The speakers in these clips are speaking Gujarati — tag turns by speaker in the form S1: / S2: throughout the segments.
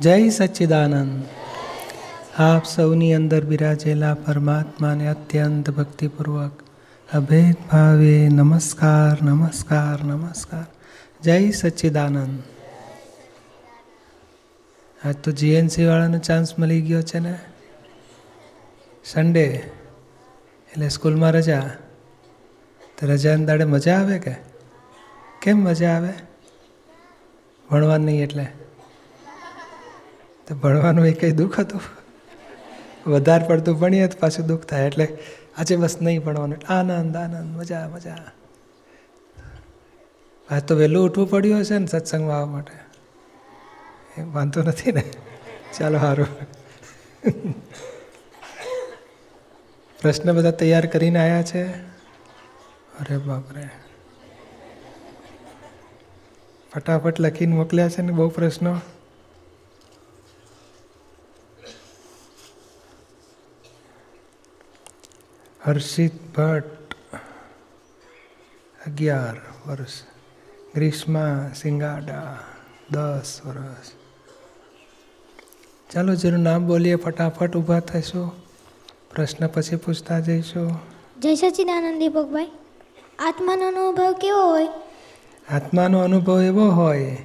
S1: જય સચ્ચિદાનંદ. આપ સૌની અંદર બિરાજેલા પરમાત્માને અત્યંત ભક્તિપૂર્વક અભેદ ભાવે નમસ્કાર નમસ્કાર નમસ્કાર. જય સચ્ચિદાનંદ. આજ તો જીએનસી વાળાનો ચાન્સ મળી ગયો છે ને? સન્ડે એટલે સ્કૂલમાં રજા. તો રજાના દાડે મજા આવે કે? કેમ મજા આવે? ભણવા નહીં એટલે? તો ભણવાનું એ કંઈ દુઃખ હતું? વધારે પડતું ભણીએ તો પાછું દુઃખ થાય. એટલે આજે બસ નહીં ભણવાનું. આનંદ આનંદ, મજા મજા. આજ તો વહેલું ઉઠવું પડ્યું હશે ને સત્સંગમાં આવવા માટે. એ વાંધો નથી ને. ચાલો સારું પ્રશ્ન બધા તૈયાર કરીને આવ્યા છે? અરે બાપરે. ફટાફટ લખીને મોકલ્યા છે ને બહુ પ્રશ્નો. હર્ષિત ભટ્ટ અગિયાર વર્ષ ગ્રીષ્મા સિંગાડા દસ વર્ષ. ચાલો જેનું નામ બોલીએ ફટાફટ ઊભા થઈશું. પ્રશ્ન પછી પૂછતા જઈશું.
S2: જય સચિદાનંદ દીપકભાઈ. આત્માનો અનુભવ કેવો હોય?
S1: આત્માનો અનુભવ એવો હોય.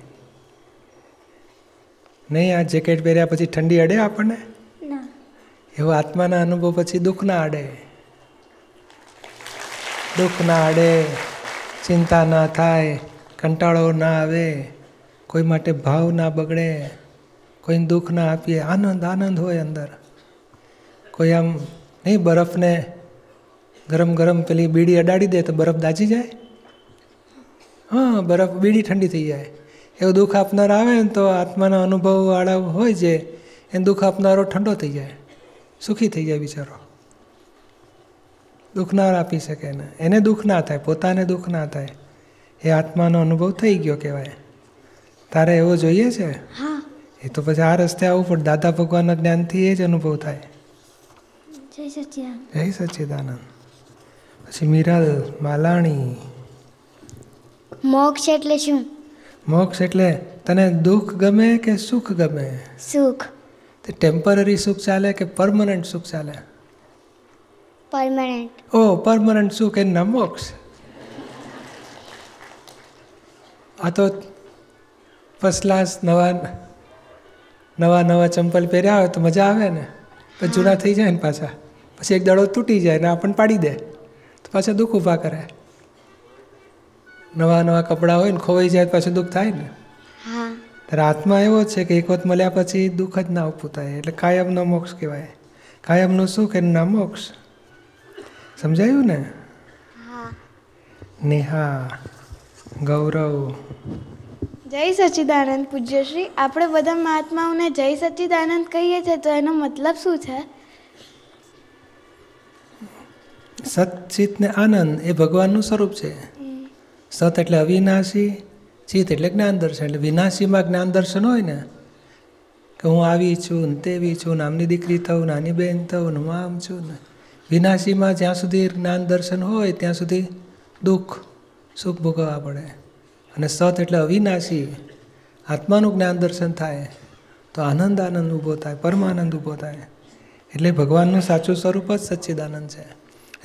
S1: નહીં આ જેકેટ પહેર્યા પછી ઠંડી અડે આપણને? એવો આત્માના અનુભવ પછી દુઃખ ના અડે. દુઃખ ના અડે ચિંતા ના થાય, કંટાળો ના આવે, કોઈ માટે ભાવ ના બગડે, કોઈને દુઃખ ના આપીએ, આનંદ આનંદ હોય અંદર. કોઈ આમ નહીં બરફને ગરમ ગરમ પેલી બીડી અડાડી દે તો બરફ દાજી જાય? હા, બરફ બીડી ઠંડી થઈ જાય. એવું દુઃખ આપનાર આવે ને તો આત્માના અનુભવવાળા હોય જે એને દુઃખ આપનારો ઠંડો થઈ જાય, સુખી થઈ જાય બિચારો. દુઃખ ના આપી શકે ને એને દુઃખ ના થાય પોતાને દુઃખ ના થાય. એ આત્માનો અનુભવ થઈ ગયો કહેવાય. તારે એવો જોઈએ છે?
S2: હા.
S1: એ તો પછી આ રસ્તે આવવું પડે દાદા ભગવાનના જ્ઞાનથી એ જ અનુભવ થાય.
S2: જય સચિદાનંદ.
S1: જય સચ્ચિદાનંદ પછી મિરલ માલાણી.
S2: મોક્ષ એટલે શું?
S1: મોક્ષ એટલે તને દુઃખ ગમે કે સુખ ગમે?
S2: સુખ.
S1: તે ટેમ્પરરી સુખ ચાલે કે પરમનન્ટ સુખ ચાલે?
S2: પરમાનન્ટ
S1: ઓ પરમનન્ટ સુખ એનું નામ મોક્ષ? આ તો ફર્સ્ટ ક્લાસ નવા નવા નવા ચંપલ પહેર્યા હોય તો મજા આવે ને. પછી જૂના થઈ જાય ને પાછા. પછી એક દડો તૂટી જાય ને આપણને પાડી દે. તો પાછા દુઃખ ઊભા કરે. નવા નવા કપડાં હોય ને ખોવાઈ જાય પાછું દુઃખ થાય ને. ત્યારે આત્મા એવો જ છે કે એક વખત મળ્યા પછી દુઃખ જ ના ઉપું થાય. એટલે કાયમનો મોક્ષ કહેવાય. કાયમનું સુખ એનું નામ મોક્ષ? સમજાયું ને? નેહા ગૌરવ.
S3: જય સચ્ચિદાનંદ પૂજ્યશ્રી. આપણે બધા મહાત્માઓને જય સચ્ચિદાનંદ કહીએ છીએ તો એનો મતલબ શું છે?
S1: સચિત ને આનંદ એ ભગવાનનું સ્વરૂપ છે. સત એટલે અવિનાશી ચિત્ત એટલે જ્ઞાન દર્શન. એટલે વિનાશીમાં જ્ઞાન દર્શન હોય ને કે હું આવી છું ને તેવી છું નામની દીકરી થઉં નાની બહેન થઉં ને હું આમ છું ને. વિનાશીમાં જ્યાં સુધી જ્ઞાન દર્શન હોય ત્યાં સુધી દુઃખ સુખ ભોગવવા પડે. અને સત એટલે અવિનાશી. આત્માનું જ્ઞાન દર્શન થાય તો આનંદ આનંદ ઊભો થાય પરમાનંદ ઊભો થાય. એટલે ભગવાનનું સાચું સ્વરૂપ જ સચ્ચિદાનંદ છે.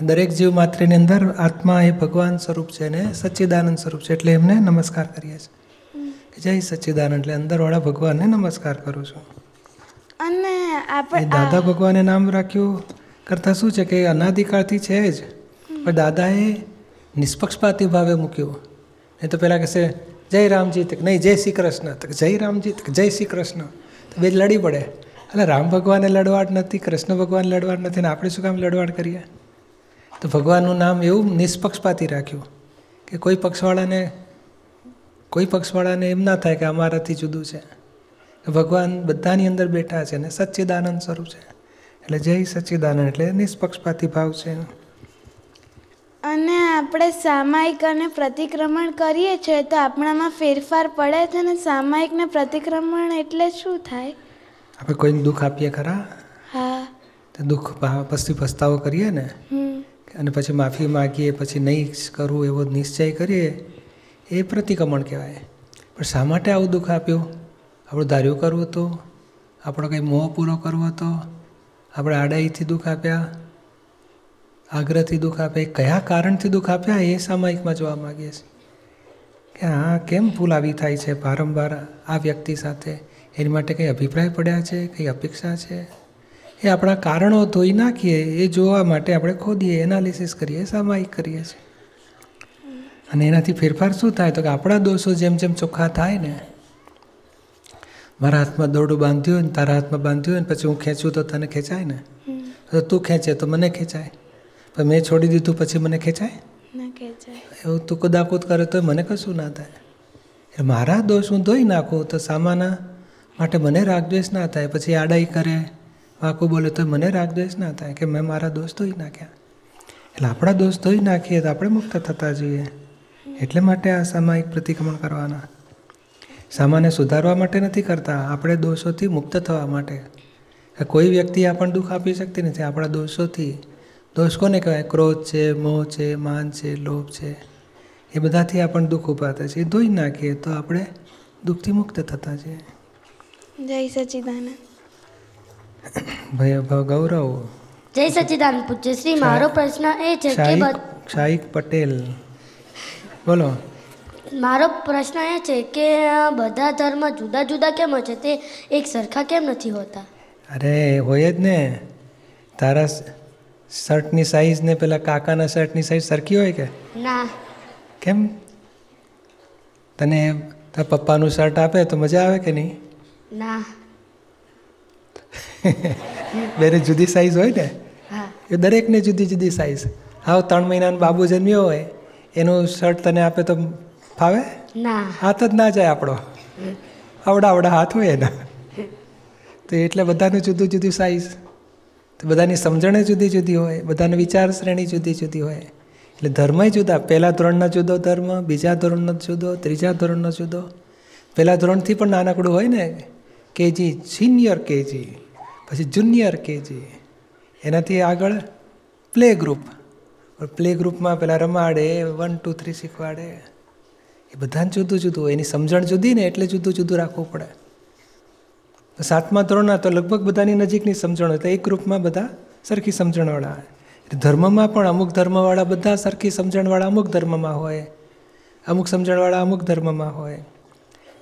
S1: દરેક જીવ માત્રની અંદર આત્મા એ ભગવાન સ્વરૂપ છે ને સચ્ચિદાનંદ સ્વરૂપ છે એટલે એમને નમસ્કાર કરીએ છીએ. કે જય સચ્ચિદાનંદ એટલે અંદરવાળા ભગવાનને નમસ્કાર કરું છું.
S3: અને આપણે
S1: દાદા ભગવાને નામ રાખ્યું. કરતાં શું છે કે અનાદિકાળથી છે જ. પણ દાદાએ નિષ્પક્ષપાતી ભાવે મૂક્યું. નહીં તો પહેલાં કહેશે, જય રામજી તક નહીં, જય શ્રી કૃષ્ણ તક જય રામજી તક જય શ્રી કૃષ્ણ તો બે જ લડી પડે. એટલે રામ ભગવાને લડવાડ નથી, કૃષ્ણ ભગવાન લડવાડ નથી, ને આપણે શું કામ લડવાડ કરીએ? તો ભગવાનનું નામ એવું નિષ્પક્ષપાતી રાખ્યું કે કોઈ પક્ષવાળાને કોઈ પક્ષવાળાને એમ ના થાય કે અમારાથી જુદું છે. ભગવાન બધાની અંદર બેઠા છે ને સચ્ચિદાનંદ સ્વરૂપ છે. એટલે જય સચ્ચિદાનંદ એટલે નિષ્પક્ષપાતી ભાવ છે.
S3: અને આપણે સામાયિક અને પ્રતિક્રમણ કરીએ છીએ તો આપણામાં ફેરફાર પડે છે ને સામાયિક ને પ્રતિક્રમણ એટલે શું થાય?
S1: આપણે કોઈને દુઃખ આપીએ ખરા?
S3: હા.
S1: તો દુઃખ પછી પસ્તાવો કરીએ ને? અને પછી માફી માગીએ પછી નહીં કરવું એવો નિશ્ચય કરીએ એ પ્રતિક્રમણ કહેવાય. પણ શા માટે આવું દુઃખ આપ્યું? આપણું ધાર્યું કરવું હતું? આપણો કંઈ મોહ પૂરો કરવો તો આપણે આડાઈથી દુઃખ આપ્યા, આગ્રહથી દુઃખ આપ્યા, એ કયા કારણથી દુઃખ આપ્યા, એ સામાયિકમાં જોવા માગીએ છીએ. કે હા કેમ ભૂલ આવી થાય છે વારંવાર આ વ્યક્તિ સાથે? એની માટે કંઈ અભિપ્રાય પડ્યા છે? કંઈ અપેક્ષા છે? એ આપણા કારણો ધોઈ નાખીએ, એ જોવા માટે આપણે ખોદીએ, એનાલિસિસ કરીએ, સામાયિક કરીએ છીએ. અને એનાથી ફેરફાર શું થાય? તો કે આપણા દોષો જેમ જેમ ચોખ્ખા થાય ને મારા હાથમાં દોરડું બાંધ્યું હોય ને તારા હાથમાં બાંધ્યું હોય ને પછી હું ખેંચું તો તને ખેંચાય ને? તો તું ખેંચે તો મને ખેંચાય. પણ મેં છોડી દીધું પછી મને ખેંચાય? એવું તું કુદાકૂદ કરે તો મને કશું ના થાય. એટલે મારા દોષ હું ધોઈ નાખું તો સામાના માટે મને રાગદ્વેષ ના થાય. પછી આડાઈ કરે વાકું બોલે તો મને રાગદ્વેષ ના થાય કે મેં મારા દોષ ધોઈ નાખ્યા. એટલે આપણા દોષ ધોઈ નાખીએ તો આપણે મુક્ત થતા જોઈએ. એટલે માટે આ સામાયિક પ્રતિક્રમણ કરવાના. સામાન્ય સુધારવા માટે નથી કરતા. આપણે દોષોથી મુક્ત થવા માટે. કોઈ વ્યક્તિ આપણને દુઃખ આપી શકતી નથી. આપણા દોષોથી. દોષ કોને કહેવાય? ક્રોધ છે મોહ છે માન છે લોભ છે. એ બધાથી આપણને દુઃખ ઊભા થાય છે. એ ધોઈ નાખીએ તો આપણે દુઃખથી મુક્ત થતા છીએ
S3: જય સચિદાનંદ.
S1: ભય ભ- ગૌરવ.
S4: જય સચ્ચિદાનંદ પૂજ્ય. શ્રી મારો પ્રશ્ન એ છે કે
S1: શાહિક પટેલ. બોલો.
S4: મારો પ્રશ્ન એ છે કે બધા ધર્મ જુદા જુદા કેમ છે? તે એક સરખા કેમ નથી હોતા?
S1: અરે હોય જ ને. તારા શર્ટની સાઈઝ ને પેલા કાકાના શર્ટની સાઈઝ સરખી હોય કે?
S4: ના.
S1: કેમ? તને તારા પપ્પાનું શર્ટ આપે તો મજા આવે કે નહીં?
S4: ના.
S1: બેને જુદી સાઈઝ હોય ને?
S4: હા.
S1: એ દરેકને જુદી જુદી સાઈઝ હા ત્રણ મહિનાનો બાબુ જન્મ્યો હોય એનું શર્ટ તને આપે તો ફાવે
S4: ના.
S1: હાથ જ ના જાય આપણો. આવડા આવડા હાથ હોય એના. તો એટલે બધાનું જુદું જુદું સાઈઝ તો બધાની સમજણે જુદી જુદી હોય બધાની વિચાર શ્રેણી જુદી જુદી હોય. એટલે ધર્મય જુદા. પહેલા ધોરણનો જુદો ધર્મ બીજા ધોરણનો જુદો ત્રીજા ધોરણનો જુદો. પહેલા ધોરણથી પણ નાનકડું હોય ને કેજી સિનિયર કેજી પછી જુનિયર કેજી. એનાથી આગળ પ્લે ગ્રુપ પ્લે ગ્રુપમાં પેલા રમાડે વન ટુ થ્રી શીખવાડે. એ બધાને જુદું જુદું હોય. એની સમજણ જુદી ને એટલે જુદું જુદું રાખવું પડે. સાતમા ધોરણના તો લગભગ બધાની નજીકની સમજણ હોય. તો એક ગ્રુપમાં બધા સરખી સમજણવાળા હોય. ધર્મમાં પણ અમુક ધર્મવાળા બધા સરખી સમજણવાળા અમુક ધર્મમાં હોય. અમુક સમજણવાળા અમુક ધર્મમાં હોય.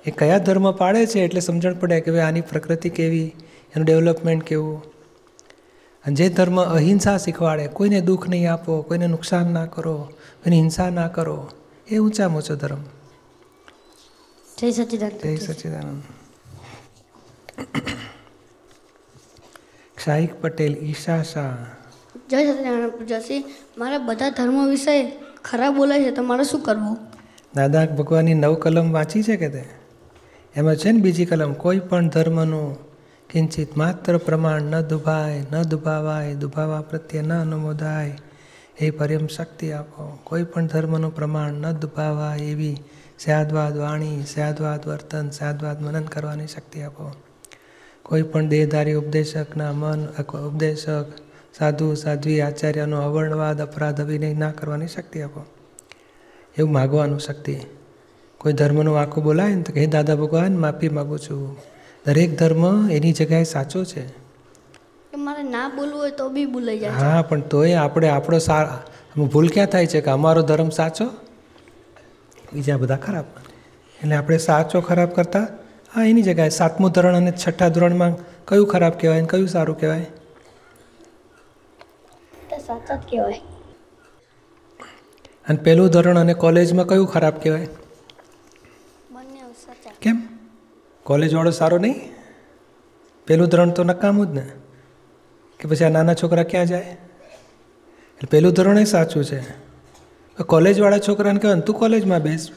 S1: એ કયા ધર્મ પાડે છે એટલે સમજણ પડે કે ભાઈ આની પ્રકૃતિ કેવી, એનું ડેવલપમેન્ટ કેવું. અને જે ધર્મ અહિંસા શીખવાડે, કોઈને દુઃખ નહીં આપો, કોઈને નુકસાન ના કરો, કોઈને હિંસા ના કરો, એ ઊંચામાં ઊંચો ધર્મ.
S4: જય સચ્ચિદાનંદ
S1: જય સચ્ચિદાનંદ શાહિક પટેલ ઈશા શાહ.
S4: જય સચ્ચિદાનંદ પૂજા શ્રી મારા બધા ધર્મો વિશે ખરાબ બોલાય છે તો મારે શું કરવું?
S1: દાદા ભગવાનની નવ કલમ વાંચી છે કે તે? એમાં છે ને બીજી કલમ કોઈ પણ ધર્મનું કિંચિત માત્ર પ્રમાણ ન દુભાય ન દુભાવાય દુભાવા પ્રત્યે ન અનુમોદાય એ પરેમ શક્તિ આપો. કોઈ પણ ધર્મનું પ્રમાણ ન દુભાવાય એવી સ્યાદવાદ વાણી સાધવાદ વર્તન સાધવાદ મનન કરવાની શક્તિ આપો. કોઈ પણ દેહધારી ઉપદેશકના મન ઉપદેશક સાધુ સાધ્વી આચાર્યનો અવર્ણવાદ અપરાધ અભિનય ના કરવાની શક્તિ આપો. એવું માગવાનું શક્તિ. કોઈ ધર્મનું આખું બોલાય ને તો કે હે દાદા ભગવાન માફી માગું છું. દરેક ધર્મ એની જગ્યાએ સાચો છે.
S4: મારે ના બોલવું હોય તો બી બોલાઈ જાય
S1: હા પણ તોય આપણે આપણો સા ભૂલ ક્યાં થાય છે? કે અમારો ધર્મ સાચો? બીજા બધા ખરાબ. એટલે આપણે સાચો ખરાબ કરતા હા એની જગ્યાએ સાતમું ધોરણ અને છઠ્ઠા ધોરણમાં કયું ખરાબ કહેવાય અને કયું સારું કહેવાય? અને પહેલું ધોરણ અને કોલેજમાં કયું ખરાબ કહેવાય? કેમ? કોલેજવાળો સારો નહીં? પહેલું ધોરણ તો નકામું જ ને. કે પછી આ નાના છોકરા ક્યાં જાય? એટલે પહેલું ધોરણ એ સાચું છે. કોલેજવાળા છોકરાને કહેવાય તું કોલેજમાં બેસ.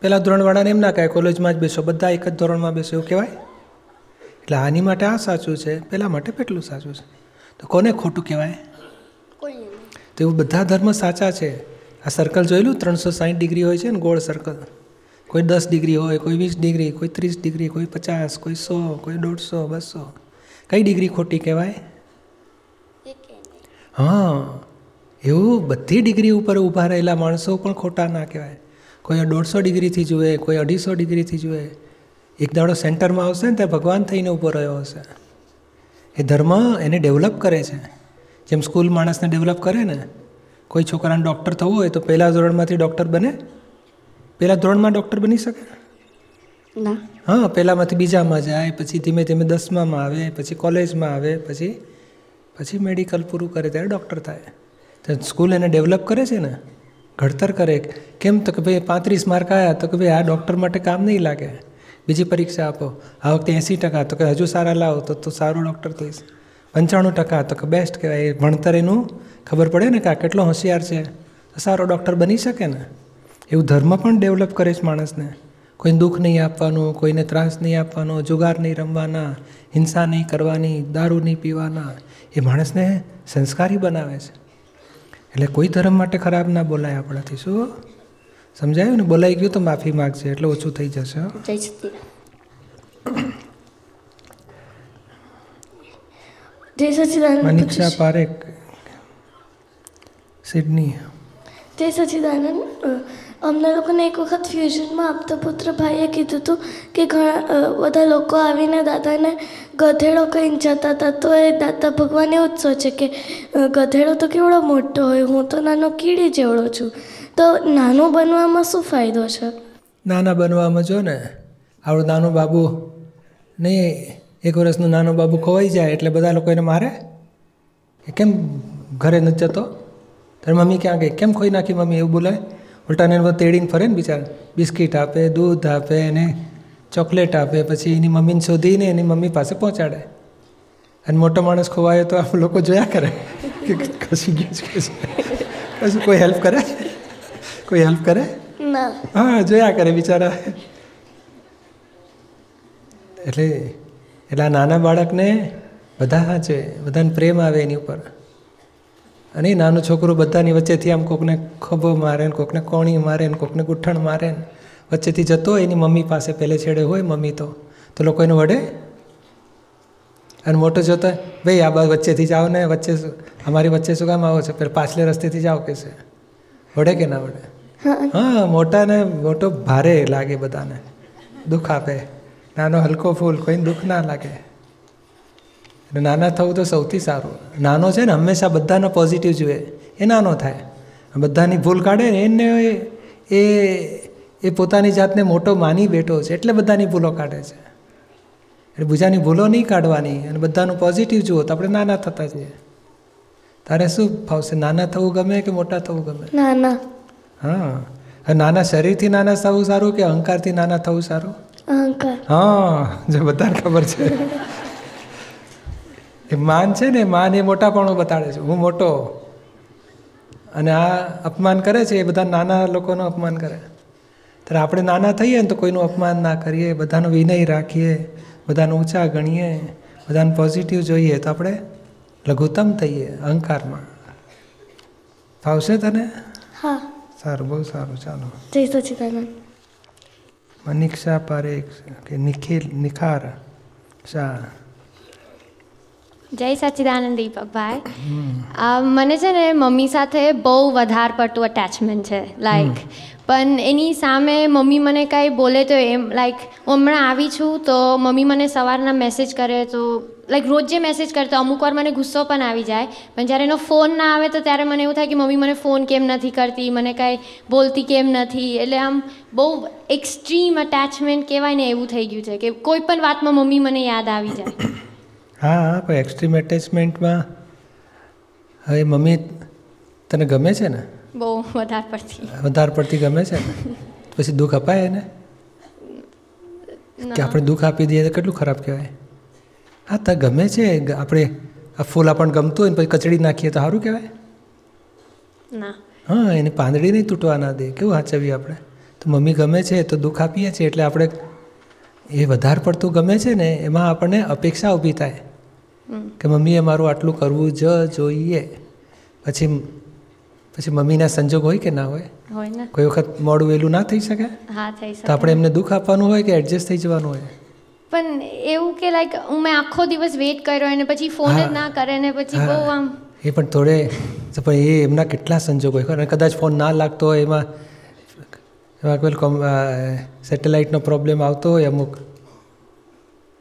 S1: પહેલાં ધોરણવાળાને એમ ના કહે કોલેજમાં જ બેસો બધા એક જ ધોરણમાં બેસો. એવું કહેવાય? એટલે આની માટે આ સાચું છે પેલા માટે પેટલું સાચું છે. તો કોને ખોટું કહેવાય? તો એવું બધા ધર્મ સાચા છે. આ સર્કલ જોયેલું? ત્રણસો સાઠ ડિગ્રી હોય છે ને ગોળ સર્કલ કોઈ દસ ડિગ્રી હોય કોઈ વીસ ડિગ્રી કોઈ ત્રીસ ડિગ્રી કોઈ પચાસ કોઈ સો કોઈ દોઢસો બસો. કઈ ડિગ્રી ખોટી કહેવાય? હા. એવું બધી ડિગ્રી ઉપર ઊભા રહેલા માણસો પણ ખોટા ના કહેવાય. કોઈ દોઢસો ડિગ્રીથી જુએ કોઈ અઢીસો ડિગ્રીથી જુએ. એક દાડો સેન્ટરમાં આવશે ને ત્યાં ભગવાન થઈને ઊભો રહ્યો હશે. એ ધર્મ એને ડેવલપ કરે છે. જેમ સ્કૂલ માણસને ડેવલપ કરે ને કોઈ છોકરાને ડૉક્ટર થવું હોય તો પહેલાં ધોરણમાંથી ડૉક્ટર બને. પહેલાં ધોરણમાં ડૉક્ટર બની શકે?
S4: ના.
S1: હા પહેલાંમાંથી બીજામાં જાય પછી ધીમે ધીમે દસમામાં આવે પછી કોલેજમાં આવે પછી પછી મેડિકલ પૂરું કરે ત્યારે ડૉક્ટર થાય. તો સ્કૂલ એને ડેવલપ કરે છે ને? ઘડતર કરે. કેમ તો કે ભાઈ પાંત્રીસ માર્ક આવ્યા તો કે ભાઈ આ ડૉક્ટર માટે કામ નહીં લાગે. બીજી પરીક્ષા આપો. આ વખતે એંસી ટકા. તો કે હજુ સારા લાવો તો તું સારો ડૉક્ટર થઈશ. પંચાણું ટકા. તો કે બેસ્ટ કહેવાય. ભણતર એનું ખબર પડે ને કે આ કેટલો હોશિયાર છે. તો સારો ડૉક્ટર બની શકે ને? એવું ધર્મ પણ ડેવલપ કરે છે માણસને. કોઈને દુઃખ નહીં આપવાનું, કોઈને ત્રાસ નહીં આપવાનો, જુગાર નહીં રમવાના, હિંસા નહીં કરવાની, દારૂ નહીં પીવાના. એ માણસને સંસ્કારી બનાવે છે. એટલે કોઈ ધર્મ માટે ખરાબ ના બોલાય આપણાથી શું? સમજાયું ને? બોલાઈ ગયું તો માફી માગશે એટલે ઓછું થઈ જશે મનીષા પારેખ સિડની.
S4: જય સચિદાનંદ. અમને લોકોને એક વખત ફ્યુઝનમાં આપતા પુત્ર ભાઈએ કીધું હતું કે ઘણા બધા લોકો આવીને દાદાને ગધેડો કહીને જતા હતા. તો એ દાદા ભગવાન એવું જ સોચે કે ગધેડો તો કેવડો મોટો હોય, હું તો નાનો કીડી જેવડો છું. તો નાનો બનવામાં શું ફાયદો છે?
S1: નાના બનવામાં જો ને આપણું નાનું બાબુ નહીં, એક વર્ષનું નાનો બાબુ ખોવાઈ જાય એટલે બધા લોકો એને મારે? કેમ ઘરે નથી જતો? તારી મમ્મી ક્યાં ગઈ? કેમ ખોઈ નાખી મમ્મી એવું બોલાય? ઉલટાને બધું તેડીને ફરે ને બિચારા. બિસ્કિટ આપે દૂધ આપે એને ચોકલેટ આપે પછી એની મમ્મીને શોધીને એની મમ્મી પાસે પહોંચાડે. અને મોટો માણસ ખોવાયો તો આમ લોકો જોયા કરે કે ખસી ગયું છે કશું કોઈ હેલ્પ કરે? કોઈ હેલ્પ કરે? હા જોયા કરે બિચારા. એટલે એટલે આ નાના બાળકને બધા છે બધાને પ્રેમ આવે એની ઉપર. અને એ નાનું છોકરું બધાની વચ્ચેથી આમ કોકને ખભો મારે ને કોકને કોણી મારે ને કોકને ગુઠ્ઠણ મારે ને વચ્ચેથી જતો હોય એની મમ્મી પાસે પહેલે છેડે હોય મમ્મી તો. તો લોકો એને વડે અને મોટો જોતો ભાઈ આ બા વચ્ચેથી જાઓ ને વચ્ચે અમારી વચ્ચે શું કામ આવો છો? પેલા પાછલે રસ્તેથી જાઓ કે છે? વડે કે ના વડે? હા. મોટાને મોટો ભારે લાગે બધાને. દુઃખ આપે. નાનો હલકો ફૂલ કોઈને દુઃખ ના લાગે. એટલે નાના થવું તો સૌથી સારું. નાનો છે ને હંમેશા બધાનો પોઝિટિવ જુએ એ નાનો થાય. બધાની ભૂલ કાઢે ને એને એ એ પોતાની જાતને મોટો માની બેઠો છે. એટલે બધાની ભૂલો કાઢે છે. એટલે બીજાની ભૂલો નહીં કાઢવાની અને બધાનું પોઝિટિવ જુઓ તો આપણે નાના થતા જઈએ. તારે શું ફાવશે? નાના થવું ગમે કે મોટા થવું ગમે?
S4: ના ના
S1: હા નાના શરીરથી નાના થવું સારું કે અહંકારથી નાના થવું સારું?
S4: અહંકાર.
S1: હા જે બધાને ખબર છે. એ માન છે ને માન એ મોટાપણું બતાડે છે. હું મોટો. અને આ અપમાન કરે છે એ બધા નાના લોકોનું અપમાન કરે. ત્યારે આપણે નાના થઈએ ને તો કોઈનું અપમાન ના કરીએ બધાનો વિનય રાખીએ બધાને ઊંચા ગણીએ બધાને પોઝિટિવ જોઈએ તો આપણે લઘુત્તમ થઈએ અહંકારમાં. ફાવશે તને?
S4: હા.
S1: સારું બહુ સારું. ચાલો.
S4: જય સચિદાનંદ.
S1: મનીષા પારેખ કે નિખિલ નિખાર શાહ.
S5: જય સચ્ચિદાનંદ દીપકભાઈ મને છે ને મમ્મી સાથે બહુ વધારે પડતું અટેચમેન્ટ છે લાઈક પણ એની સામે મમ્મી મને કાંઈ બોલે તો એમ લાઈક હું હમણાં આવી છું તો મમ્મી મને સવારના મેસેજ કરે તો લાઈક રોજ જે મેસેજ કરે તો અમુક વાર મને ગુસ્સો પણ આવી જાય. પણ જ્યારે એનો ફોન ના આવે તો ત્યારે મને એવું થાય કે મમ્મી મને ફોન કેમ નથી કરતી મને કાંઈ બોલતી કેમ નથી. એટલે આમ બહુ એક્સ્ટ્રીમ અટેચમેન્ટ કહેવાય ને એવું થઈ ગયું છે કે કોઈ પણ વાતમાં મમ્મી મને યાદ આવી જાય.
S1: હા હા કોઈ એક્સ્ટ્રીમ એટેચમેન્ટમાં હવે મમ્મી તને ગમે છે ને?
S5: બહુ વધારે પડતી.
S1: વધારે પડતી ગમે છે ને? પછી દુઃખ અપાય એને? કે આપણે દુઃખ આપી દઈએ તો કેટલું ખરાબ કહેવાય? હા તો ગમે છે. આપણે આ ફૂલ આપણને ગમતું હોય ને પછી કચડી નાખીએ તો સારું કહેવાય. હા એને પાંદડી નહીં તૂટવા ના દે. કેવું હાચવીએ આપણે? તો મમ્મી ગમે છે તો દુઃખ આપીએ છીએ એટલે આપણે એ વધારે પડતું ગમે છે ને એમાં આપણને અપેક્ષા ઊભી થાય. કે મમ્મીએ મારું આટલું કરવું જ જોઈએ. પછી પછી મમ્મીના સંજોગ હોય કે ના હોય?
S5: હોય
S1: કોઈ વખત મોડું વહેલું ના થઈ શકે?
S5: હા થઈ
S1: તો આપણે એમને દુઃખ આપવાનું હોય કે એડજસ્ટ થઈ જવાનું હોય?
S5: પણ એવું કે લાઈક હું મેં આખો દિવસ વેઇટ કર્યો અને પછી ફોન જ ના કરે ને પછી બહુ આમ
S1: એ પણ થોડે પણ એ એમના કેટલા સંજોગ હોય. અને કદાચ ફોન ના લાગતો હોય એમાં એમાં સેટેલાઇટનો પ્રોબ્લેમ આવતો હોય અમુક.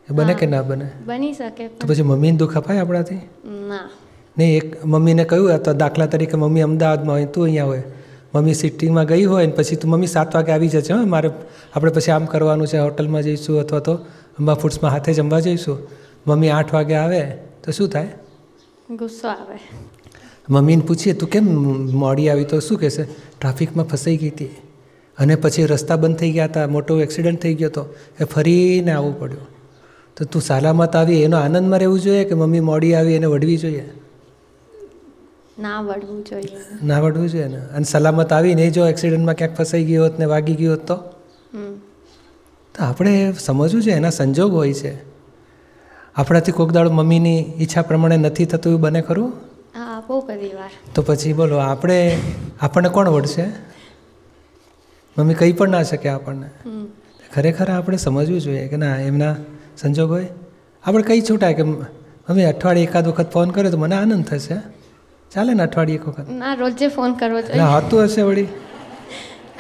S1: બને કે ના બને?
S5: બની શકે
S1: તો પછી મમ્મીને દુઃખ અપાય આપણાથી?
S5: ના.
S1: નહીં એક મમ્મીને કહ્યું તો દાખલા તરીકે મમ્મી અમદાવાદમાં હોય તું અહીંયા હોય. મમ્મી સિટીમાં ગઈ હોય ને પછી તું મમ્મી સાત વાગે આવી જશે હો. મારે આપણે પછી આમ કરવાનું છે હોટલમાં જઈશું અથવા તો અંબા ફૂડ્સમાં હાથે જમવા જઈશું. મમ્મી આઠ વાગે આવે તો શું થાય?
S5: ગુસ્સો આવે.
S1: મમ્મીને પૂછીએ તું કેમ મોડી આવી? તો શું કહેશે? ટ્રાફિકમાં ફસાઈ ગઈ હતી અને પછી રસ્તા બંધ થઈ ગયા હતા મોટો એક્સિડન્ટ થઈ ગયો હતો એ ફરીને આવવું પડ્યું. તો તું સલામત આવી એનો આનંદમાં રહેવું જોઈએ કે મમ્મી મોડી આવી એને વડવી જોઈએ?
S5: ના વડવું જોઈએ.
S1: ના વઢવું જોઈએ ને? અને સલામત આવીને જો એક્સિડન્ટમાં ક્યાંક ફસાઈ ગયો હોત ને વાગી ગયો હોત તો? તો આપણે સમજવું છે એના સંજોગ હોય છે. આપણાથી કોક દાડો મમ્મીની ઈચ્છા પ્રમાણે નથી થતું એવું બને ખરું?
S5: હા બહુ બધી વાર.
S1: તો પછી બોલો આપણે આપણને કોણ વળશે મમ્મી કંઈ પણ ના શકે આપણને. ખરેખર આપણે સમજવું જોઈએ કે ના એમના સંજોગ હોય? આપણે કઈ છૂટાય કે મમ્મી અઠવાડિયે એકાદ વખત ફોન કર્યો તો મને આનંદ થશે ચાલે ને અઠવાડિયે એક વખત?
S5: ના રોજે ફોન કરવો જોઈએ
S1: હતું હશે વળી.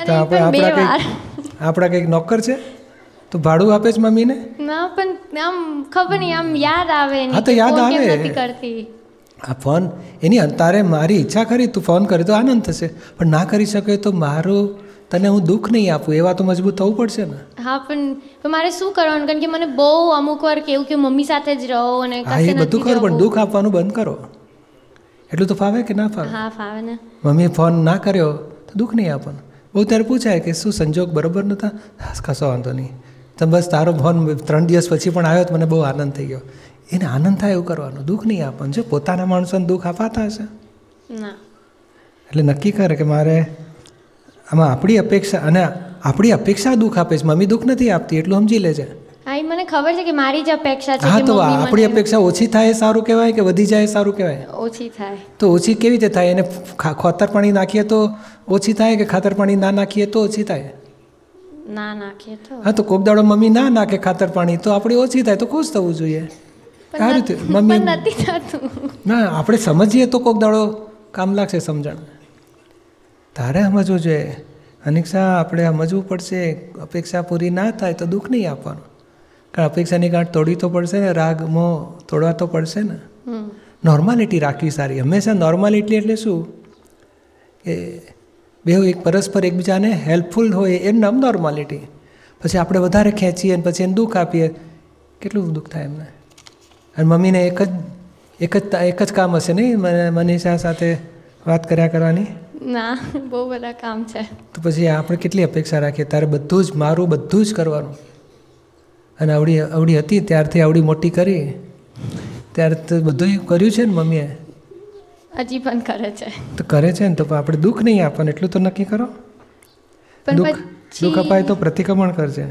S1: તો આપણે આપણા કંઈક આપણા કંઈક નોકર છે? તો ભાડું આપે છે મમ્મીને?
S5: ના પણ આમ ખબર નહીં આમ યાદ આવે
S1: હા તો યાદ આવે.
S5: નથી કરતી.
S1: આ ફોન એની તારે મારી ઈચ્છા કરી તું ફોન કરે તો આનંદ થશે. પણ ના કરી શકે તો મારું તને હું દુઃખ નહીં આપું એવા તો મજબૂત થવું પડશે ને?
S5: હા પણ મારે શું કરવાનું? કારણ કે મને બહુ અમુક વાર કેવું કે મમ્મી સાથે જ રહો અને
S1: હા એ બધું કરો પણ દુઃખ આપવાનું બંધ કરો. એટલું તો ફાવે કે ના ફાવે?
S5: હા ફાવે ને.
S1: મમ્મીએ ફોન ના કર્યો તો દુઃખ નહીં આપવાનું. બહુ ત્યારે પૂછાય કે શું સંજોગ બરોબર નહોતા? કશો વાંધો નહીં. તો બસ તારો ફોન ત્રણ દિવસ પછી પણ આવ્યો તો મને બહુ આનંદ થઈ ગયો. એને આનંદ થાય એવું કરવાનું દુઃખ નહીં આપવાનું. જો પોતાના માણસોને દુઃખ અપાતા હશે?
S5: ના.
S1: એટલે નક્કી કરે કે મારે આમાં આપણી અપેક્ષા અને આપણી અપેક્ષા દુઃખ આપે છે. મમ્મી દુઃખ નથી આપતી એટલું સમજી લે છે
S5: હા મને ખબર છે કે મારી જ અપેક્ષા છે
S1: હા તો આપણી અપેક્ષા ઓછી થાય એ સારું કહેવાય કે વધી જાય એ સારું કહેવાય?
S5: ઓછી થાય.
S1: તો ઓછી કેવી રીતે થાય? એને ખાતર પાણી નાખીએ તો ઓછી થાય કે ખાતર પાણી ના નાખીએ તો ઓછી થાય?
S5: ના નાખીએ તો.
S1: હા તો કોક દાડો મમ્મી ના નાખે ખાતર પાણી તો આપણી ઓછી થાય તો ખુશ થવું જોઈએ. આ રીતે મમ્મી
S5: નથી થતું.
S1: ના આપણે સમજીએ તો કોક દાડો કામ લાગશે સમજણ. તારે સમજવું જોઈએ. અનિક્ષા આપણે સમજવું પડશે. અપેક્ષા પૂરી ના થાય તો દુઃખ નહીં આપવાનું. કારણ અપેક્ષાની ગાંઠ તોડવી તો પડશે ને રાગ મોહ તોડવા તો પડશે ને. નોર્માલિટી રાખવી સારી. હંમેશા નોર્માલિટી એટલે શું? કે બેઉ એક પરસ્પર એકબીજાને હેલ્પફુલ હોય એમ નામ નોર્માલિટી પછી આપણે વધારે ખેંચીએ અને પછી એને દુઃખ આપીએ. કેટલું દુઃખ થાય એમને? અને મમ્મીને એક જ એક જ એક જ કામ હશે નહીં? મને મનીષા સાથે વાત કર્યા કરવાની?
S5: ના બહુ બધા કામ છે.
S1: તો પછી આપણે કેટલી અપેક્ષા રાખીએ? તારે બધું જ મારું બધું જ કરવાનું. અને આવડી આવડી હતી ત્યારથી આવડી મોટી કરી. ત્યારે તો બધું કર્યું છે ને મમ્મીએ?
S5: હજી પણ કરે છે.
S1: તો કરે છે ને તો આપણે દુઃખ નહીં આપવાનું એટલું તો નક્કી કરો. દુઃખ દુઃખ અપાય તો પ્રતિક્રમણ કરજે.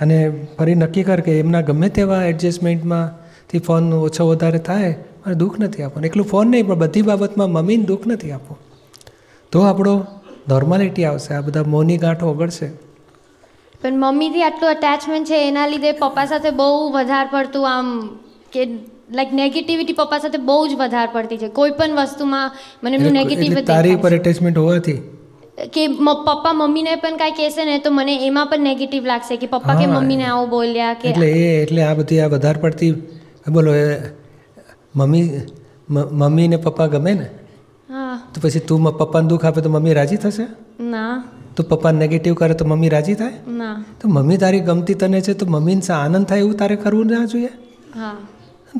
S1: અને ફરી નક્કી કર કે એમના ગમે તેવા એડજસ્ટમેન્ટમાંથી ફોન ઓછો વધારે થાય મારે દુઃખ નથી આપવાનું. એટલું ફોન નહીં પણ બધી બાબતમાં મમ્મીને દુઃખ નથી આપવું. તો આપણો નોર્માલિટી આવશે. આ બધા મોની ગાંઠો ઓગળશે.
S5: પણ મમ્મીથી આટલું અટેચમેન્ટ છે એના લીધે પપ્પા સાથે બહુ વધારે પડતું આમ કે લાઈક નેગેટિવિટી પપ્પા સાથે બહુ જ વધારે પડતી છે. કોઈ પણ વસ્તુમાં મને એમનું નેગેટિવ
S1: તારી પર એટેચમેન્ટ હોવાથી?
S5: કે પપ્પા મમ્મીને પણ કાંઈ કહેશે ને તો મને એમાં પણ નેગેટિવ લાગશે કે પપ્પા કે મમ્મીને આવું બોલ્યા કે
S1: એટલે એ એટલે આ બધી આ વધારે પડતી બોલો એ મમ્મી મમ્મી ને પપ્પા ગમે ને?
S5: હા.
S1: તો પછી તું પપ્પાને દુઃખ આપે તો મમ્મી રાજી થશે?
S5: ના.
S1: તો પપ્પા નેગેટિવ કરે તો મમ્મી રાજી થાય?
S5: ના.
S1: તો મમ્મી તારી ગમતી તને છે તો મમ્મીને આનંદ થાય એવું તારે કરવું ના જોઈએ?
S5: હા.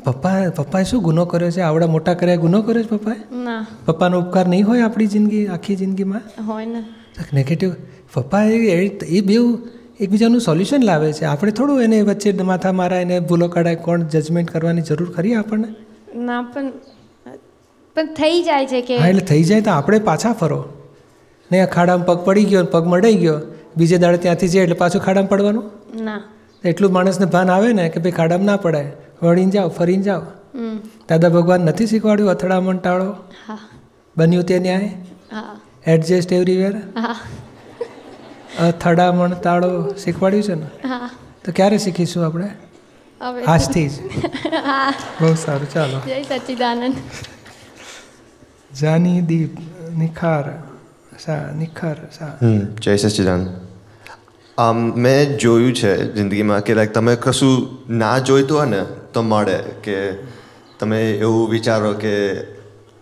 S1: પપ્પા પપ્પાએ શું ગુનો કર્યો છે? આવડા મોટા કર્યા ગુનો કર્યો છે પપ્પાએ?
S5: ના.
S1: પપ્પાનો ઉપકાર નહીં હોય આપણી જિંદગી આખી જિંદગીમાં?
S5: હોય ને.
S1: નેગેટિવ પપ્પા એ એ બે એકબીજાનું સોલ્યુશન લાવે છે. આપણે થોડું એને વચ્ચે માથા મારા એને ભૂલો કાઢાય કોણ જજમેન્ટ કરવાની જરૂર ખરી આપણને?
S5: ના પણ પણ થઈ જાય છે કે
S1: હા એટલે થઈ જાય તો આપણે પાછા ફરો. ને આ ખાડામાં પગ પડી ગયો પગ મડાઈ ગયો. બીજે દાડે ત્યાંથી જાય એટલે પાછું ખાડામાં પડવાનું?
S5: ના.
S1: એટલું માણસને ભાન આવે ને કે ભાઈ ખાડામાં ના પડાય. વળીને જાઓ ફરીને જાઓ. દાદા ભગવાન નથી શીખવાડ્યું અથડામણ ટાળો? બન્યું તે ન્યાય?
S5: હા.
S1: એડજસ્ટ એવરીવેર અથડામણ ટાળો શીખવાડ્યું છે ને? તો ક્યારે શીખીશું આપણે? આજથી જ. બહુ સારું ચાલો.
S5: જય સચ્ચિદાનંદ
S1: જાની દીપ નિખાર સા નિખાર સા.
S6: જય સચ્ચિદાનંદ આમ, મેં જોયું છે જિંદગીમાં કે લાઈક તમે કશું ના જોઈતું હોય ને, તો મળે કે તમે એવું વિચારો કે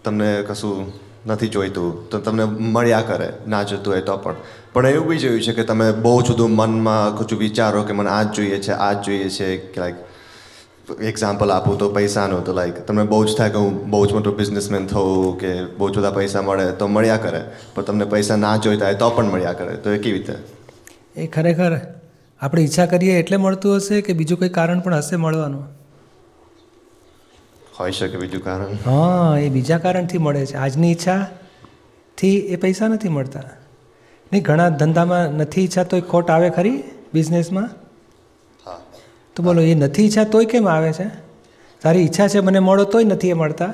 S6: તમને કશું નથી જોઈતું, તો તમને મળ્યા કરે, ના જોતું હોય તો પણ. પણ એવું બી જોયું છે કે તમે બહુ જુદું મનમાં કશું વિચારો કે, મને આ જ જોઈએ છે આ જ જોઈએ છે, કે લાઈક એક્ઝામ્પલ આપું તો પૈસાનું તો લાઈક તમને બહુ જ થાય કે હું બહુ જ મોટો બિઝનેસમેન થવું કે બહુ જ બધા પૈસા મળે તો મળ્યા કરે. પણ તમને પૈસા ના જોઈતા હોય તો પણ મળ્યા કરે. તો એ કેવી રીતે?
S1: એ ખરેખર આપણે ઈચ્છા કરીએ એટલે મળતું હશે કે બીજું કોઈ કારણ પણ હશે મળવાનું?
S6: હોઈ શકે બીજું કારણ.
S1: હા એ બીજા કારણથી મળે છે. આજની ઈચ્છાથી એ પૈસા નથી મળતા. નહીં ઘણા ધંધામાં નથી ઈચ્છા તો એ ખોટ આવે ખરી? બિઝનેસમાં તો બોલો એ નથી ઈચ્છા તોય કેમ આવે છે? તારી ઈચ્છા છે મને મળો તોય નથી એ મળતા?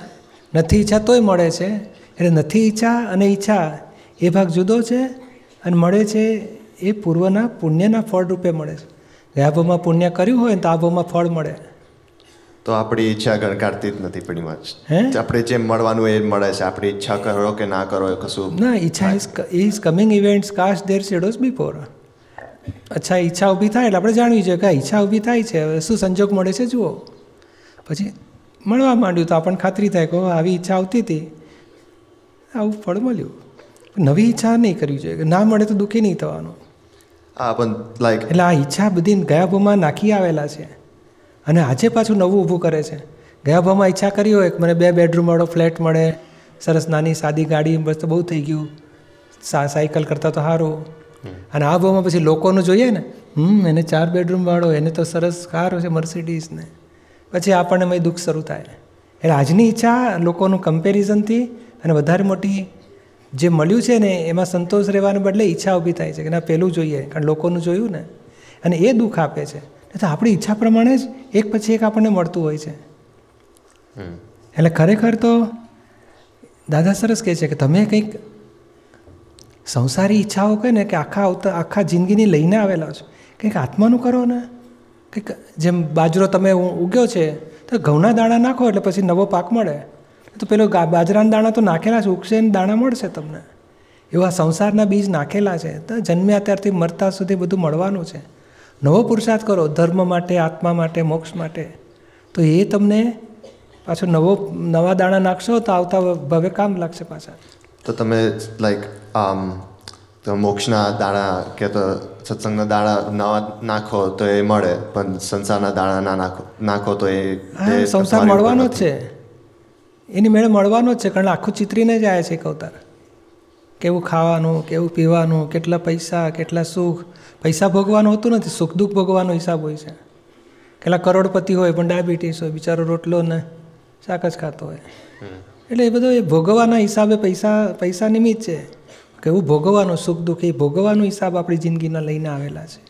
S1: નથી ઈચ્છા તોય મળે છે. એટલે નથી ઈચ્છા અને ઈચ્છા એ ભાગ જુદો છે અને મળે છે એ પૂર્વના પુણ્યના ફળ રૂપે મળે છે. ગયા ભાવમાં પુણ્ય કર્યું હોય ને તો આ ભાવમાં ફળ મળે.
S6: તો આપણી ઈચ્છા ગણકારતી જ નથી pretty much
S1: હે?
S6: આપણે જેમ મળવાનું એ મળે છે. આપણી ઈચ્છા કરો કે ના કરો એ કશું
S1: ના ઈચ્છા is is coming events cast their shadows before અચ્છા ઈચ્છા ઊભી થાય એટલે આપણે જાણવી જોઈએ કે આ ઈચ્છા ઊભી થાય છે. હવે શું સંજોગ મળે છે? જુઓ. પછી મળવા માંડ્યું તો આપણને ખાતરી થાય કે આવી ઈચ્છા આવતી હતી. આવું ફળ મળ્યું. નવી ઈચ્છા નહીં કરવી જોઈએ. ના મળે તો દુઃખી નહીં થવાનું.
S6: હા પણ લાઈક
S1: એટલે આ ઈચ્છા બધી ગયા ભાવમાં નાખી આવેલા છે. અને આજે પાછું નવું ઊભું કરે છે. ગયા ભાવમાં ઈચ્છા કરી હોય કે મને બે બેડરૂમવાળો ફ્લેટ મળે સરસ નાની સાદી ગાડી બસ તો બહુ થઈ ગયું. સા સાયકલ કરતાં તો સારું અને આ ભાવમાં પછી લોકોનું જોઈએ ને હમ એને ચાર બેડરૂમવાળો એને તો સરસ કાર છે મર્સિડીઝ ને પછી આપણને મેં દુઃખ શરૂ થાય. એટલે આજની ઈચ્છા લોકોનું કમ્પેરિઝનથી અને વધારે મોટી જે મળ્યું છે ને એમાં સંતોષ રહેવાને બદલે ઈચ્છા ઊભી થાય છે કે ના પેલું જોઈએ કારણ લોકોનું જોયું ને અને એ દુઃખ આપે છે. તો આપણી ઈચ્છા પ્રમાણે જ એક પછી એક આપણને મળતું હોય છે. એટલે ખરેખર તો દાદા સરસ કહે છે કે તમે કંઈક સંસારી ઈચ્છાઓ કહે ને કે આખા આવતા આખા જિંદગીની લઈને આવેલા છો. કંઈક આત્માનું કરો ને. કંઈક જેમ બાજરો તમે ઉગ્યો છે, તો ઘઉંના દાણા નાખો એટલે પછી નવો પાક મળે. તો પેલો બાજરાના દાણા તો નાખેલા છે, ઉગશે ને દાણા મળશે તમને. એવા સંસારના બીજ નાખેલા છે, તો જન્મ્યા ત્યારથી મરતા સુધી બધું મળવાનું છે. નવો પુરુષાર્થ કરો, ધર્મ માટે, આત્મા માટે, મોક્ષ માટે. તો એ તમને પાછો નવો નવા દાણા નાખશો તો આવતા ભવે કામ લાગશે પાછા.
S6: તો તમે લાઈક તો મોક્ષના દાણા કે તો સત્સંગના દાણા નવા નાખો તો એ મળે પણ સંસારના દાણા ના નાખો નાખો તો એ
S1: સંસાર મળવાનો જ છે. એની મેળે મળવાનો જ છે કારણ આખું ચિત્રીને જ આવે છે એક અવતાર. કેવું ખાવાનું કેવું પીવાનું કેટલા પૈસા કેટલા સુખ. પૈસા ભોગવાનું હોતું નથી સુખ દુઃખ ભોગવાનો હિસાબ હોય છે. કેટલા કરોડપતિ હોય પણ ડાયાબિટીસ હોય બિચારો રોટલો ને શાક જ ખાતો હોય. એટલે એ બધો એ ભોગવવાના હિસાબે પૈસા પૈસા નિમિત્ત છે. કેવું ભોગવવાનું સુખ દુઃખ એ ભોગવવાનો હિસાબ આપણી જિંદગીના લઈને આવેલા છે.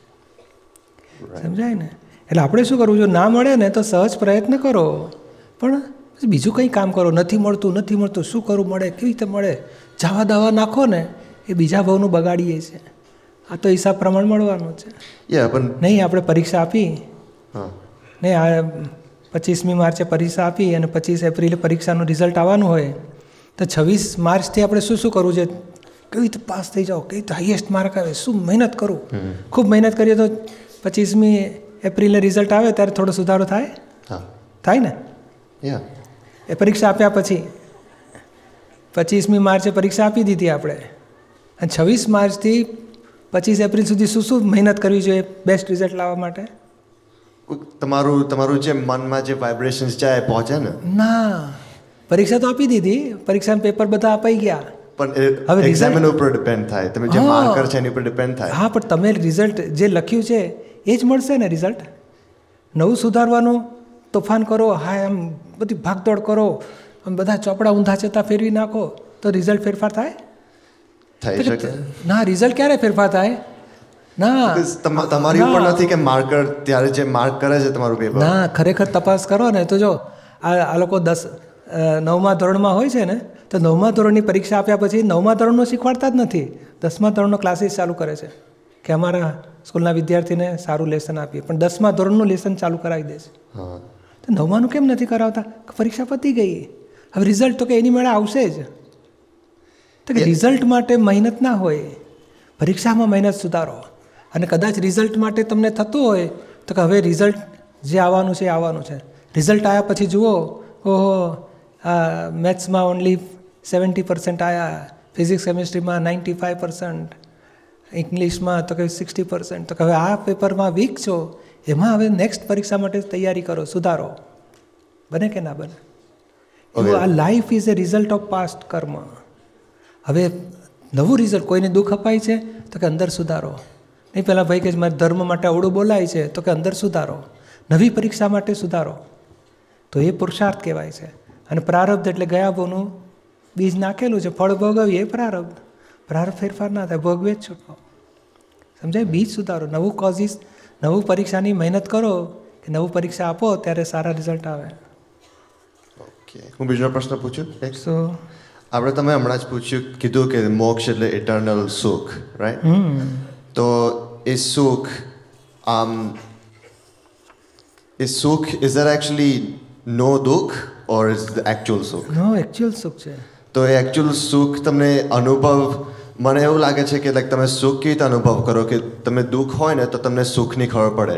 S1: સમજાય ને? એટલે આપણે શું કરવું? જો ના મળે ને તો સહજ પ્રયત્ન કરો. પણ બીજું કંઈ કામ કરો? નથી મળતું નથી મળતું શું કરવું મળે? કેવી રીતે મળે? જાવા દાવા નાખો ને એ બીજા ભાવનું બગાડીએ છે. આ તો હિસાબ પ્રમાણ મળવાનું છે. નહીં આપણે પરીક્ષા આપી. નહીં આ પચીસમી માર્ચે પરીક્ષા આપી અને પચીસ એપ્રિલે પરીક્ષાનું રિઝલ્ટ આવવાનું હોય. તો છવ્વીસ માર્ચથી આપણે શું શું કરવું છે? કેવી રીતે પાસ થઈ જાઓ કેવી રીતે હાઈએસ્ટ માર્ક આવે શું મહેનત કરું? ખૂબ મહેનત કરીએ તો પચીસમી એપ્રિલે રિઝલ્ટ આવે ત્યારે થોડો સુધારો થાય.
S6: હા.
S1: થાય ને?
S6: યા
S1: એ પરીક્ષા આપ્યા પછી પચીસમી માર્ચે પરીક્ષા આપી દીધી આપણે. અને છવ્વીસ માર્ચથી પચીસ એપ્રિલ સુધી શું શું મહેનત કરવી જોઈએ બેસ્ટ રિઝલ્ટ લાવવા માટે?
S6: તમારું તમારું જે મનમાં જે વાઇબ્રેશન્સ જાય પહોંચે ને?
S1: ના. પરીક્ષા તો આપી દીધી પરીક્ષાના પેપર બધા અપાઈ ગયા.
S6: પણ
S1: હવે
S6: એ
S1: result-
S6: ઉપર ડિપેન્ડ થાય. તમે જે. માર્કર છે એની ઉપર ડિપેન્ડ થાય.
S1: હા પણ તમે રિઝલ્ટ જે લખ્યું છે એ જ મળશે ને રિઝલ્ટ નવું સુધારવાનું તોફાન કરો હા એમ બધી ભાગદોડ કરો આમ બધા ચોપડા ઊંધા છતાં ફેરવી નાખો તો રિઝલ્ટ ફેરફાર થાય?
S6: થઈ શકે.
S1: ના રિઝલ્ટ ક્યારે ફેરફાર થાય? ના.
S6: તમારી ઉપર નથી કે માર્કર ત્યારે જે માર્ક કરે છે તમારું પેપર
S1: ના ખરેખર તપાસ કરો ને. તો જો આ આ લોકો દસ નવમા ધોરણમાં હોય છે ને તો નવમા ધોરણની પરીક્ષા આપ્યા પછી નવમા ધોરણનું શીખવાડતા જ નથી. દસમા ધોરણનો ક્લાસીસ ચાલુ કરે છે. કે અમારા સ્કૂલના વિદ્યાર્થીને સારું લેસન આપીએ પણ દસમા ધોરણનું લેસન ચાલુ કરાવી દે છે. તો નવમાનું કેમ નથી કરાવતા? પરીક્ષા પતી ગઈ. હવે રિઝલ્ટ તો કે એની મેળા આવશે જ. તો કે રિઝલ્ટ માટે મહેનત ના હોય. પરીક્ષામાં મહેનત સુધારો. અને કદાચ રિઝલ્ટ માટે તમને થતું હોય તો કે હવે રિઝલ્ટ જે આવવાનું છે એ આવવાનું છે. રિઝલ્ટ આવ્યા પછી જુઓ. ઓહો આ મેથ્સમાં ઓનલી સેવન્ટી પર્સન્ટ આવ્યા ફિઝિક્સ કેમિસ્ટ્રીમાં નાઇન્ટી ફાઇવ પર્સન્ટ ઇંગ્લિશમાં તો કે સિક્સટી પર્સન્ટ તો કે હવે આ પેપરમાં વીક છો એમાં હવે નેક્સ્ટ પરીક્ષા માટે તૈયારી કરો સુધારો બને કે ના બને આ life is a result of past karma હવે નવું રિઝલ્ટ કોઈને દુઃખ અપાય છે તો કે અંદર સુધારો નહીં પહેલાં ભાઈ કે મારે ધર્મ માટે અવળું બોલાય છે તો કે અંદર સુધારો નવી પરીક્ષા માટે સુધારો તો એ પુરુષાર્થ કહેવાય છે અને પ્રારબ્ધ એટલે ગયા બોનું બીજ નાખેલું છે ફળ ભોગવીએ એ પ્રારબ્ધ પ્રારબ્ધ ફેરફાર ના થાય ભોગવે જ છૂટકો. સમજાય? બીજ સુધારો નવું કોઝિસ નવું પરીક્ષાની મહેનત કરો કે નવું પરીક્ષા આપો ત્યારે સારા રિઝલ્ટ આવે.
S6: ઓકે હું બીજો પ્રશ્ન પૂછું?
S1: સો
S6: આપણે તમે હમણાં જ પૂછ્યું કીધું કે મોક્ષ એટલે ઇટર્નલ સુખ રાઈટ તો એ સુખ આમ એ સુખ ઇઝ આર એકચ્યુઅલી નો દુઃખ ઓર ઇઝ ધ એકચ્યુઅલ સુખ?
S1: નો એકચ્યુઅલ સુખ છે.
S6: તો એ એકચ્યુઅલ સુખ તમને અનુભવ મને એવું લાગે છે કે લાઈક તમે સુખ કેવી રીતે અનુભવ કરો કે તમે દુઃખ હોય ને તો તમને સુખની ખબર પડે.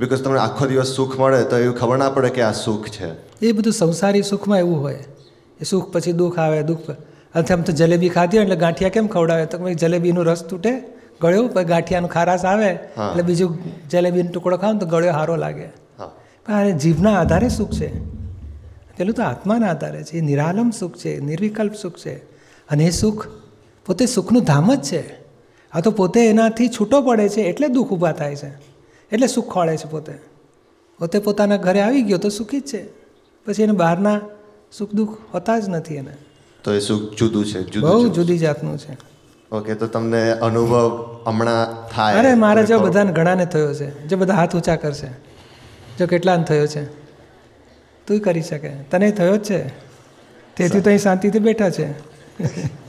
S6: બિકોઝ તમને આખો દિવસ સુખ મળે તો એવું ખબર ના પડે કે આ સુખ છે.
S1: એ બધું સંસારી સુખમાં એવું હોય. એ સુખ પછી દુઃખ આવે દુઃખ અથવા આમ તો જલેબી ખાધી હોય એટલે ગાંઠિયા કેમ ખવડાવે? તો જલેબીનો રસ તૂટે ગળ્યો પછી ગાંઠિયાનું ખારાશ આવે એટલે બીજું જલેબીનો ટુકડો ખાવ ને તો ગળ્યો સારો લાગે. પણ આ જીભના આધારે સુખ છે. પેલું તો આત્માના આધારે છે. એ નિરાલમ સુખ છે નિર્વિકલ્પ સુખ છે. અને એ સુખ પોતે સુખનું ધામ જ છે. આ તો પોતે એનાથી છૂટો પડે છે એટલે દુઃખ ઊભા થાય છે. એટલે સુખ ખોળે છે પોતે. પોતે પોતાના ઘરે આવી ગયો તો સુખી જ છે. પછી એને બહારના સુખ દુઃખ હોતા જ નથી એને.
S6: તો એ સુખ જુદું છે
S1: બહુ
S6: જુદું
S1: જાતનું છે.
S6: ઓકે તો તમને અનુભવ હમણાં થાય.
S1: અરે મારે જો બધાને ઘણાને થયો છે. જો બધા હાથ ઊંચા કરશે. જો કેટલાને થયો છે. તું કરી શકે. તને થયો જ છે. તેથી તો અહીં શાંતિથી બેઠા છે.